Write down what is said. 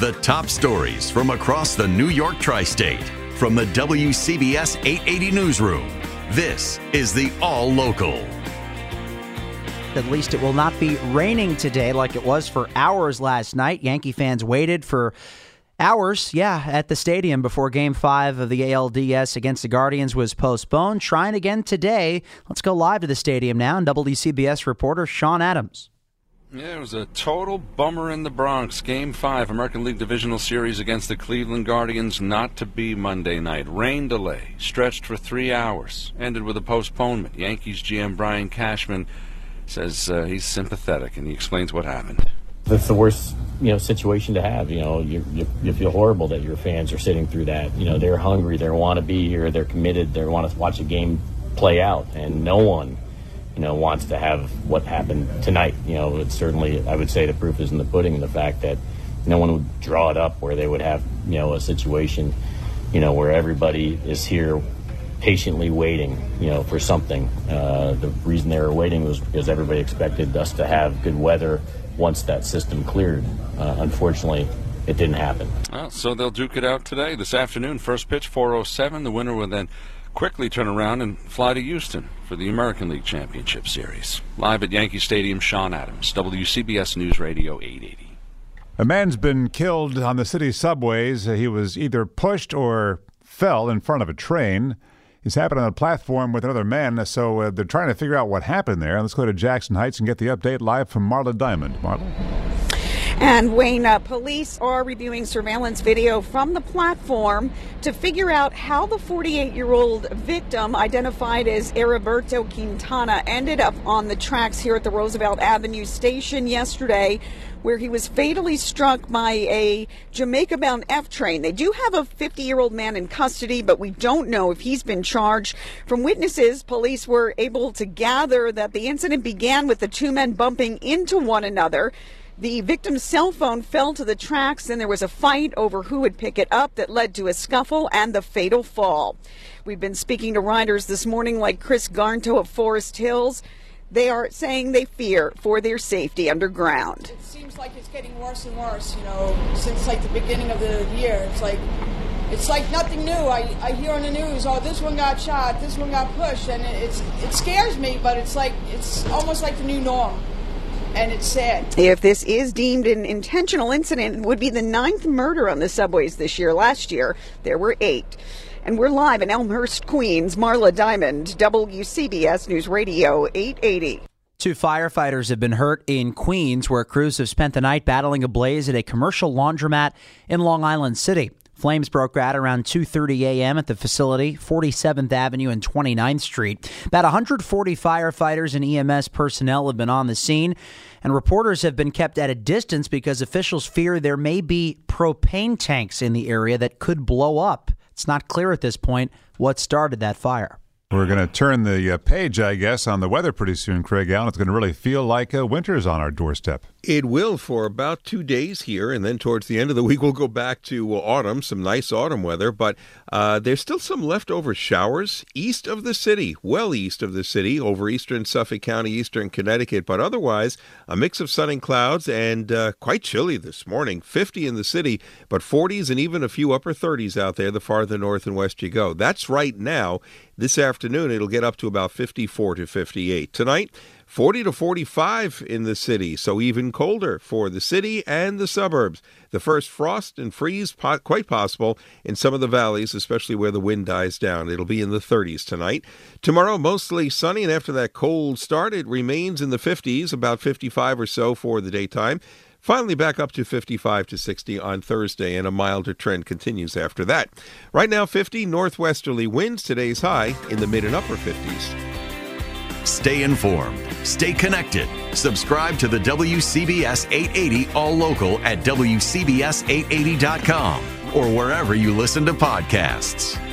The top stories from across the New York tri state from the WCBS 880 Newsroom. This is the All Local. At least it will not be raining today like it was for hours last night. Yankee fans waited for hours, yeah, at the stadium before game five of the ALDS against the Guardians was postponed. Trying again today. Let's go live to the stadium now. And WCBS reporter Sean Adams. Yeah, it was a total bummer in the Bronx. Game five, American League Divisional Series against the Cleveland Guardians, not to be Monday night. Rain delay, stretched for three hours, ended with a postponement. Yankees GM Brian Cashman says uh, he's sympathetic and he explains what happened. That's the worst, you know, situation to have. You know, you, you, you feel horrible that your fans are sitting through that. You know, they're hungry, they want to be here, they're committed, they want to watch a game play out, and no one, you know, wants to have what happened tonight. You know, it's certainly, I would say, the proof is in the pudding. In the fact that no one would draw it up where they would have, you know, a situation, you know, where everybody is here patiently waiting, you know, for something. Uh, the reason they were waiting was because everybody expected us to have good weather once that system cleared. Uh, unfortunately, it didn't happen. Well, so they'll duke it out today, this afternoon. First pitch, 407. The winner will then quickly turn around and fly to Houston for the American League Championship Series. Live at Yankee Stadium, Sean Adams, WCBS News Radio 880. A man's been killed on the city subways. He was either pushed or fell in front of a train. He's happened on a platform with another man, so uh, they're trying to figure out what happened there. Let's go to Jackson Heights and get the update live from Marla Diamond. Marla? And Wayne, uh, police are reviewing surveillance video from the platform to figure out how the 48 year old victim, identified as Heriberto Quintana, ended up on the tracks here at the Roosevelt Avenue station yesterday where he was fatally struck by a Jamaica bound F train. They do have a 50 year old man in custody, but we don't know if he's been charged. From witnesses, police were able to gather that the incident began with the two men bumping into one another. The victim's cell phone fell to the tracks, and there was a fight over who would pick it up that led to a scuffle and the fatal fall. We've been speaking to riders this morning, like Chris Garnto of Forest Hills. They are saying they fear for their safety underground. It seems like it's getting worse and worse, you know, since like the beginning of the year. It's like it's like nothing new. I, I hear on the news, oh, this one got shot, this one got pushed, and it, it's it scares me, but it's like it's almost like the new norm and it said If this is deemed an intentional incident, it would be the ninth murder on the subways this year. Last year, there were eight. And we're live in Elmhurst, Queens. Marla Diamond, WCBS News Radio 880. Two firefighters have been hurt in Queens, where crews have spent the night battling a blaze at a commercial laundromat in Long Island City. Flames broke out around 2:30 a.m. at the facility, 47th Avenue and 29th Street. About 140 firefighters and EMS personnel have been on the scene, and reporters have been kept at a distance because officials fear there may be propane tanks in the area that could blow up. It's not clear at this point what started that fire. We're going to turn the uh, page, I guess, on the weather pretty soon, Craig Allen. It's going to really feel like uh, is on our doorstep. It will for about two days here, and then towards the end of the week, we'll go back to autumn, some nice autumn weather. But uh, there's still some leftover showers east of the city, well east of the city, over eastern Suffolk County, eastern Connecticut. But otherwise, a mix of sun and clouds, and uh, quite chilly this morning 50 in the city, but 40s and even a few upper 30s out there the farther north and west you go. That's right now. This afternoon, it'll get up to about 54 to 58. Tonight, 40 to 45 in the city, so even colder for the city and the suburbs. The first frost and freeze po- quite possible in some of the valleys, especially where the wind dies down. It'll be in the 30s tonight. Tomorrow, mostly sunny, and after that cold start, it remains in the 50s, about 55 or so for the daytime. Finally, back up to 55 to 60 on Thursday, and a milder trend continues after that. Right now, 50 northwesterly winds. Today's high in the mid and upper 50s. Stay informed. Stay connected. Subscribe to the WCBS 880 All Local at WCBS880.com or wherever you listen to podcasts.